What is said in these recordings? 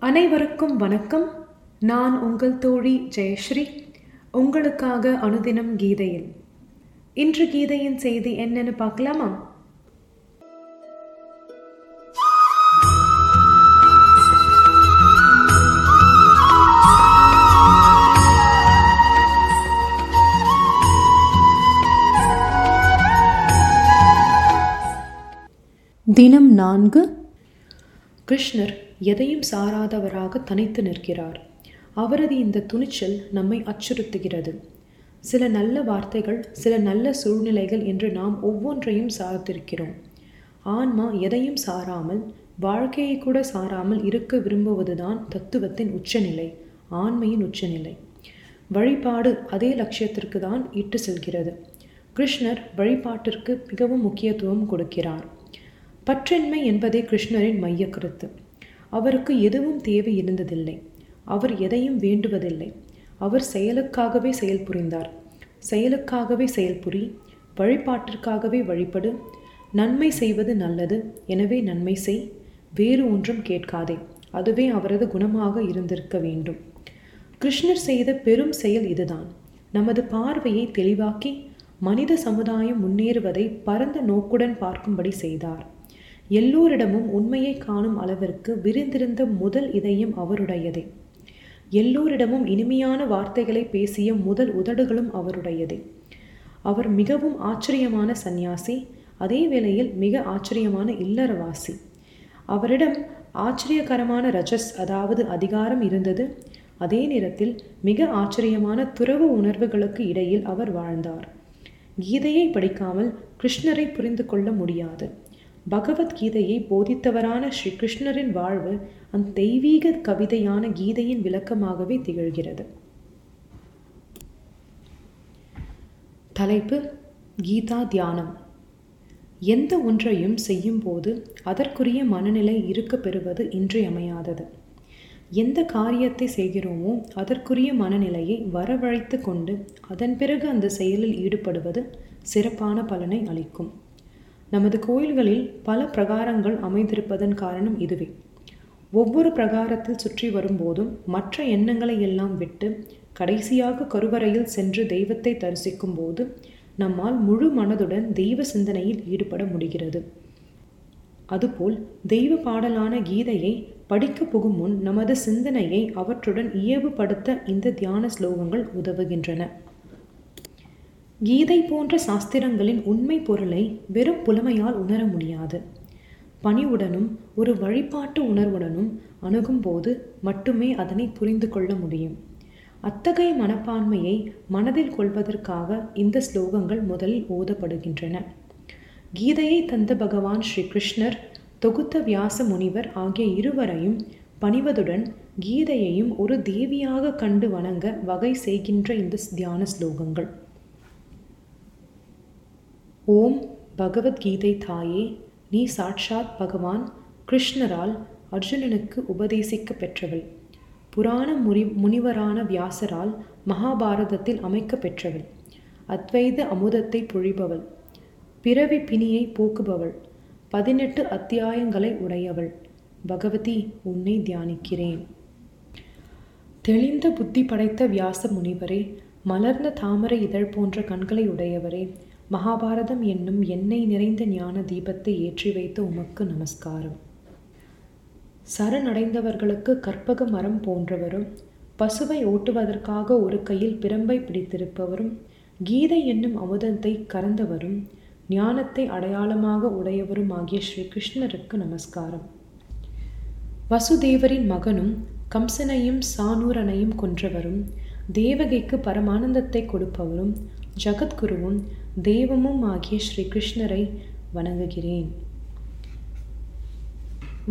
அனைவருக்கும் வணக்கம். நான் உங்கள் தோழி ஜெயஸ்ரீ. உங்களுக்காக அனுதினம் கீதையில். இன்று கீதையின் செய்தி என்னன்னு பார்க்கலாமா? தினம் நான்கு. கிருஷ்ணர் எதையும் சாராதவராக தனித்து நிற்கிறார். அவரது இந்த துணிச்சல் நம்மை அச்சுறுத்துகிறது. சில நல்ல வார்த்தைகள் சில நல்ல சூழ்நிலைகள் என்று நாம் ஒவ்வொன்றையும் சார்ந்திருக்கிறோம். ஆன்மா எதையும் சாராமல் வாழ்க்கையை கூட சாராமல் இருக்க விரும்புவதுதான் தத்துவத்தின் உச்சநிலை ஆண்மையின் உச்சநிலை. வழிபாடு அதே லட்சியத்திற்கு தான் இட்டு செல்கிறது. கிருஷ்ணர் வழிபாட்டிற்கு மிகவும் முக்கியத்துவம் கொடுக்கிறார். பற்றின்மை என்பதே கிருஷ்ணரின் மைய கருத்து. அவருக்கு எதுவும் தேவை இருந்ததில்லை. அவர் எதையும் வேண்டுவதில்லை. அவர் செயலுக்காகவே செயல்புரிந்தார் செயலுக்காகவே செயல்புரி வழிபாட்டிற்காகவே வழிபடு நன்மை செய்வது நல்லது எனவே நன்மை செய் வேறு ஒன்றும் கேட்காதே. அதுவே அவரது குணமாக இருந்திருக்க வேண்டும். கிருஷ்ணர் செய்த பெரும் செயல் இதுதான். நமது பார்வையை தெளிவாக்கி மனித சமுதாயம் முன்னேறுவதை பரந்த நோக்குடன் பார்க்கும்படி செய்தார். எல்லோரிடமும் உண்மையை காணும் அளவிற்கு விரிந்திருந்த முதல் இதயம் அவருடையதே. எல்லோரிடமும் இனிமையான வார்த்தைகளை பேசிய முதல் உதடுகளும் அவருடையதே. அவர் மிகவும் ஆச்சரியமான சந்நியாசி அதே வேளையில் மிக ஆச்சரியமான இல்லறவாசி. அவரிடம் ஆச்சரியகரமான ரஜஸ் அதாவது அதிகாரம் இருந்தது. அதே நேரத்தில் மிக ஆச்சரியமான துறவு உணர்வுகளுக்கு இடையில் அவர் வாழ்ந்தார். கீதையை படிக்காமல் கிருஷ்ணரை புரிந்து கொள்ள முடியாது. பகவத்கீதையை போதித்தவரான ஸ்ரீ கிருஷ்ணரின் வாழ்வு அந்த தெய்வீக கவிதையான கீதையின் விளக்கமாகவே திகழ்கிறது. தலைப்பு கீதா தியானம். எந்த ஒன்றையும் செய்யும்போது அதற்குரிய மனநிலை இருக்க பெறுவது இன்றியமையாதது. எந்த காரியத்தை செய்கிறோமோ அதற்குரிய மனநிலையை வரவழைத்து கொண்டு அதன் பிறகு அந்த செயலில் ஈடுபடுவது சிறப்பான பலனை அளிக்கும். நமது கோயில்களில் பல பிரகாரங்கள் அமைந்திருப்பதன் காரணம் இதுவே. ஒவ்வொரு பிரகாரத்தில் சுற்றி வரும்போதும் மற்ற எண்ணங்களை எல்லாம் விட்டு கடைசியாக கருவறையில் சென்று தெய்வத்தை தரிசிக்கும் போது நம்மால் முழு மனதுடன் தெய்வ சிந்தனையில் ஈடுபட முடிகிறது. அதுபோல் தெய்வ பாடலான கீதையை படிக்க புகும் முன் நமது சிந்தனையை அவற்றுடன் இயவுபடுத்த இந்த தியான ஸ்லோகங்கள் உதவுகின்றன. கீதை போன்ற சாஸ்திரங்களின் உண்மை பொருளை வெறும் புலமையால் உணர முடியாது. பணிவுடனும் ஒரு வழிபாட்டு உணர்வுடனும் அணுகும்போது மட்டுமே அதனை புரிந்து கொள்ள முடியும். அத்தகைய மனப்பான்மையை மனதில் கொள்வதற்காக இந்த ஸ்லோகங்கள் முதலில் ஓதப்படுகின்றன. கீதையை தந்த பகவான் ஸ்ரீ கிருஷ்ணர் தொகுத்த வியாச முனிவர் ஆகிய இருவரையும் பணிவதுடன் கீதையையும் ஒரு தேவியாக கண்டு வணங்க வகை செய்கின்ற இந்த தியான ஸ்லோகங்கள். ஓம் பகவத்கீதை தாயே நீ சாட்சாத் பகவான் கிருஷ்ணரால் அர்ஜுனனுக்கு உபதேசிக்க பெற்றவள். புராண முனி முனிவரான வியாசரால் மகாபாரதத்தில் அமைக்க பெற்றவள். அத்வைத அமுதத்தை பொழிபவள். பிறவி பிணியை போக்குபவள். பதினெட்டு அத்தியாயங்களை உடையவள். பகவதி உன்னை தியானிக்கிறேன். தெளிந்த புத்தி படைத்த வியாச முனிவரே மலர்ந்த தாமரை இதழ் போன்ற கண்களை உடையவரே மகாபாரதம் என்னும் எண்ணெய் நிறைந்த ஞான தீபத்தை ஏற்றி வைத்த உமக்கு நமஸ்காரம். சரணடைந்தவர்களுக்கு கற்பக மரம் போன்றவரும் பசுவை ஓட்டுவதற்காக ஒரு கையில் பிரம்பை பிடித்திருப்பவரும் கீதை என்னும் அமுதத்தை கறந்தவரும் ஞானத்தை அடையாளமாக உடையவரும் ஆகிய ஸ்ரீ கிருஷ்ணருக்கு நமஸ்காரம். வசுதேவரின் மகனும் கம்சனையும் சானூரனையும் கொன்றவரும் தேவகைக்கு பரமானந்தத்தை கொடுப்பவரும் ஜகத்குருவும் தெய்வமும் ஆகிய ஸ்ரீ கிருஷ்ணரை வணங்குகிறேன்.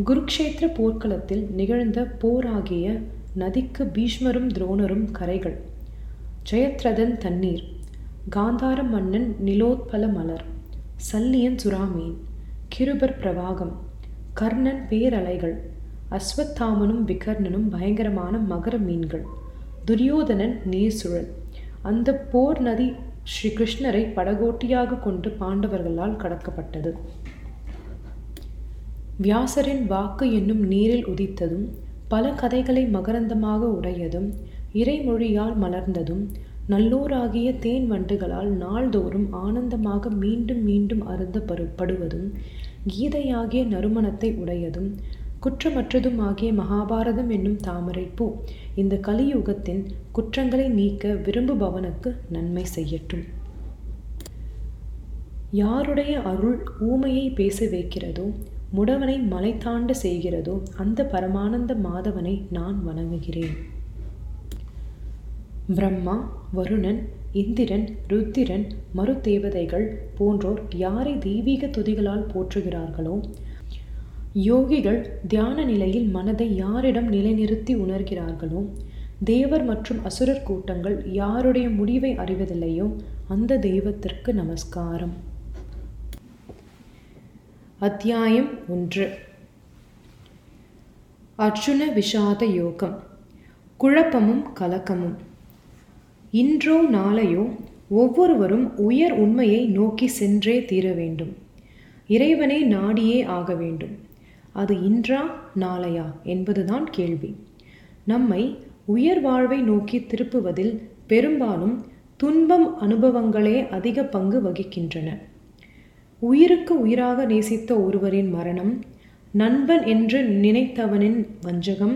குருக்ஷேத்திர போர்க்களத்தில் நிகழ்ந்த போராகிய நதிக்கு பீஷ்மரும் துரோணரும் கரைகள். ஜெயத்ரதன் தண்ணீர். காந்தார மன்னன் நிலோத்பல மலர். சல்லியன் சுறாமீன். கிருபர் பிரவாகம். கர்ணன் பேரலைகள். அஸ்வத்தாமனும் விகர்ணனும் பயங்கரமான மகர மீன்கள். துரியோதனன் நீர்சுழல். அந்த போர் நதி ஸ்ரீ கிருஷ்ணரை படகோட்டியாக கொண்டு பாண்டவர்களால் கடக்கப்பட்டது. வியாசரின் வாக்கு என்னும் நீரில் உதித்ததும் பல கதைகளை மகரந்தமாக உடையதும் இறைமொழியால் மலர்ந்ததும் நல்லோராகிய தேன் வண்டுகளால் நாள்தோறும் ஆனந்தமாக மீண்டும் மீண்டும் அருந்த படுவதும் கீதையாகிய நறுமணத்தை உடையதும் குற்றமற்றதும் ஆகிய மகாபாரதம் என்னும் தாமரை பூ இந்த கலியுகத்தின் குற்றங்களை நீக்க விரும்புபவனுக்கு நன்மை செய்யட்டும். யாருடைய அருள் ஊமையை பேச வைக்கிறதோ முடவனை மலை தாண்ட செய்கிறதோ அந்த பரமானந்த மாதவனை நான் வணங்குகிறேன். பிரம்மா வருணன் இந்திரன் ருத்திரன் மறுதேவதைகள் போன்றோர் யாரை தெய்வீக துதிகளால் போற்றுகிறார்களோ யோகிகள் தியான நிலையில் மனதை யாரிடம் நிலைநிறுத்தி உணர்கிறார்களோ தேவர் மற்றும் அசுரர் கூட்டங்கள் யாருடைய முடிவை அறிவதில்லையோ அந்த தெய்வத்திற்கு நமஸ்காரம். அத்தியாயம் ஒன்று. அர்ஜுன விஷாத யோகம். குழப்பமும் கலக்கமும். இன்றோ நாளையோ ஒவ்வொருவரும் உயர் உண்மையை நோக்கி சென்றே தீர வேண்டும். இறைவனை நாடியே ஆக வேண்டும். அது இன்றா நாளையா என்பதுதான் கேள்வி. நம்மை உயர் வாழ்வை நோக்கி திருப்புவதில் பெரும்பாலும் துன்பம் அனுபவங்களே அதிக பங்கு வகிக்கின்றன. உயிருக்கு உயிராக நேசித்த ஒருவரின் மரணம் நண்பன் என்று நினைத்தவனின் வஞ்சகம்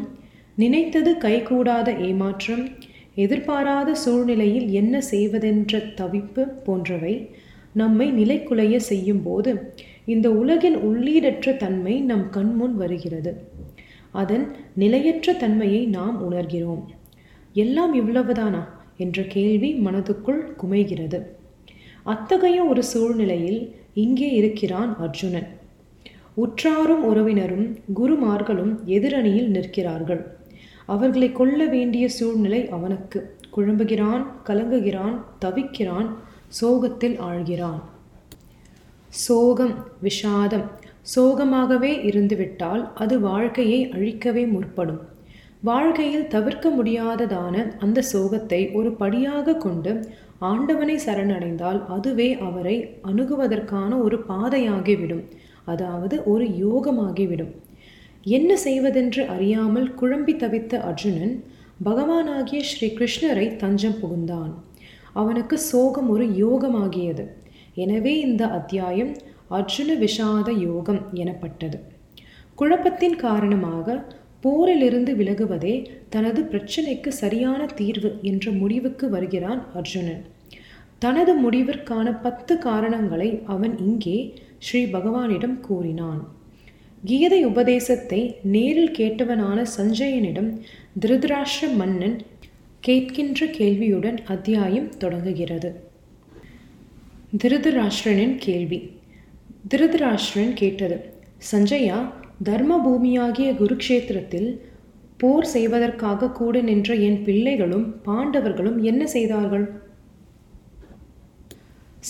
நினைத்தது கைகூடாத ஏமாற்றம் எதிர்பாராத சூழ்நிலையில் என்ன செய்வதென்ற தவிப்பு போன்றவை நம்மை நிலைக்குலைய செய்யும் போது இந்த உலகின் உள்ளீடற்ற தன்மை நம் கண்முன் வருகிறது. அதன் நிலையற்ற தன்மையை நாம் உணர்கிறோம். எல்லாம் இவ்வளவுதானா? என்ற கேள்வி மனதுக்குள் குமைகிறது. அத்தகைய ஒரு சூழ்நிலையில் இங்கே இருக்கிறான் அர்ஜுனன். உற்றாரும் உறவினரும் குருமார்களும் எதிரணியில் நிற்கிறார்கள். அவர்களை கொல்ல வேண்டிய சூழ்நிலை அவனுக்கு. குழம்புகிறான் கலங்குகிறான் தவிக்கிறான் சோகத்தில் ஆழ்கிறான். சோகம் விஷாதம். சோகமாகவே இருந்துவிட்டால் அது வாழ்க்கையை அழிக்கவே முற்படும். வாழ்க்கையில் தவிர்க்க முடியாததான அந்த சோகத்தை ஒரு படியாக கொண்டு ஆண்டவனை சரணடைந்தால் அதுவே அவரை அணுகுவதற்கான ஒரு பாதையாகிவிடும். அதாவது ஒரு யோகமாகிவிடும். என்ன செய்வதென்று அறியாமல் குழம்பி தவித்த அர்ஜுனன் பகவானாகிய ஸ்ரீ கிருஷ்ணரை தஞ்சம் புகுந்தான். அவனுக்கு சோகம் ஒரு யோகமாகியது. எனவே இந்த அத்தியாயம் அர்ஜுன விஷாத யோகம் எனப்பட்டது. குழப்பத்தின் காரணமாக போரிலிருந்து விலகுவதே தனது பிரச்சனைக்கு சரியான தீர்வு என்ற முடிவுக்கு வருகிறான் அர்ஜுனன். தனது முடிவிற்கான பத்து காரணங்களை அவன் இங்கே ஸ்ரீ பகவானிடம் கூறினான். கீதை உபதேசத்தை நேரில் கேட்டவனான சஞ்சயனிடம் திருதராஷ்டிர மன்னன் கேட்கின்ற கேள்வியுடன் அத்தியாயம் தொடங்குகிறது. திருதராஷ்டிரனின் கேள்வி. திருதராஷ்டிரன் கேட்டது சஞ்சயா தர்ம பூமியாகிய குருக்ஷேத்திரத்தில் போர் செய்வதற்காக கூட நின்ற என் பிள்ளைகளும் பாண்டவர்களும் என்ன செய்தார்கள்?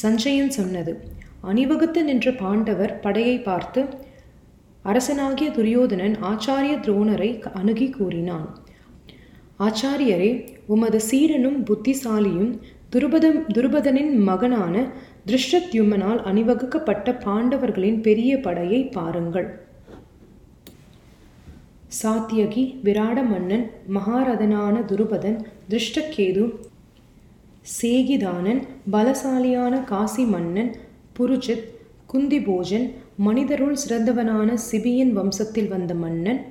சஞ்சயன் சொன்னது அணிவகுத்து நின்ற பாண்டவர் படையை பார்த்து அரசனாகிய துரியோதனன் ஆச்சாரிய துரோணரை அணுகி கூறினான். ஆச்சாரியரே உமது சீரனும் புத்திசாலியும் துருபதம் துருபதனின் மகனான திருஷ்டத்யுமனால் அணிவகுக்கப்பட்ட பாண்டவர்களின் பெரிய படையை பாருங்கள். சாத்தியகி விராட மன்னன் மகாரதனான துருபதன் திருஷ்டகேது சேகிதானன் பலசாலியான காசி மன்னன் புருஜித் குந்திபோஜன் மனிதருள் சிறந்தவனான சிபியன் வம்சத்தில் வந்த மன்னன்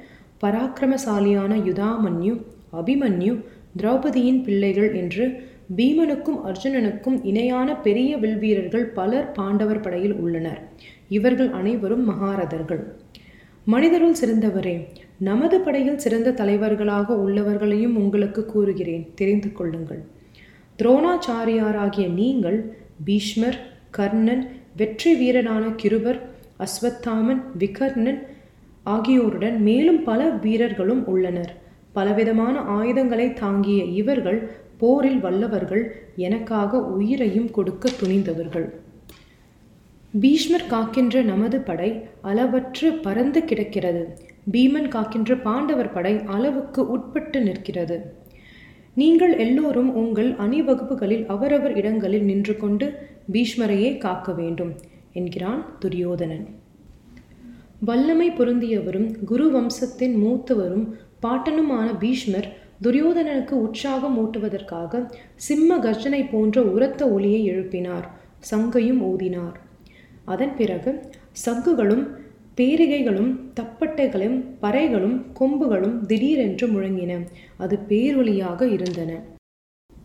பராக்கிரமசாலியான யுதாமன்யு அபிமன்யு திரௌபதியின் பிள்ளைகள் என்று பீமனுக்கும் அர்ஜுனனுக்கும் இணையான பெரிய வில்வீரர்கள் பலர் பாண்டவர் படையில் உள்ளனர். இவர்கள் அனைவரும் மகாரதர்கள். மனிதருள் சிறந்தவரே நமது படையில் சிறந்த தலைவர்களாக உள்ளவர்களையும் உங்களுக்கு கூறுகிறேன். தெரிந்து கொள்ளுங்கள். துரோணாச்சாரியாராகிய நீங்கள் பீஷ்மர் கர்ணன் வெற்றி வீரனான கிருபர் அஸ்வத்தாமன் விகர்ணன் ஆகியோருடன் மேலும் பல வீரர்களும் உள்ளனர். பலவிதமான ஆயுதங்களை தாங்கிய இவர்கள் போரில் வல்லவர்கள் எனக்காக உயிரையும் கொடுக்க துணிந்தவர்கள். பீஷ்மர் காக்கின்ற நமது படை அளவற்று பறந்து கிடக்கிறது. பீமன் காக்கின்ற பாண்டவர் படை அளவுக்கு உட்பட்டு நிற்கிறது. நீங்கள் எல்லோரும் உங்கள் அணிவகுப்புகளில் அவரவர் இடங்களில் நின்று கொண்டு பீஷ்மரையே காக்க வேண்டும் என்கிறான் துரியோதனன். வல்லமை பொருந்தியவரும் குரு வம்சத்தின் மூத்தவரும் பாட்டனுமான பீஷ்மர் துரியோதனனுக்கு உற்சாகம் ஊட்டுவதற்காக சிம்ம கர்ஜனை போன்ற உரத்த ஒளியை எழுப்பினார். சங்கையும் ஊதினார். அதன் பிறகு சங்குகளும் பேரிகைகளும் தப்பட்டைகளும் பறைகளும் கொம்புகளும் திடீரென்று முழங்கின. அது பேரொலியாக இருந்தன.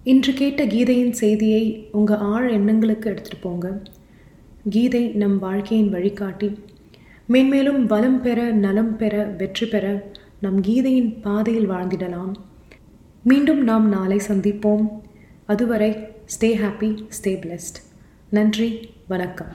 இன்று கேட்ட கீதையின் செய்தியை உங்கள் ஆழ் எண்ணங்களுக்கு எடுத்துகிட்டு போங்க. கீதை நம் வாழ்க்கையின் வழிகாட்டி. மேன்மேலும் வளம் பெற நலம் பெற வெற்றி பெற நம் கீதையின் பாதையில் வாழ்ந்திடலாம். மீண்டும் நாம் நாளை சந்திப்போம். அதுவரை ஸ்டே ஹாப்பி ஸ்டே பிளெஸ்ட் நன்றி வணக்கம்.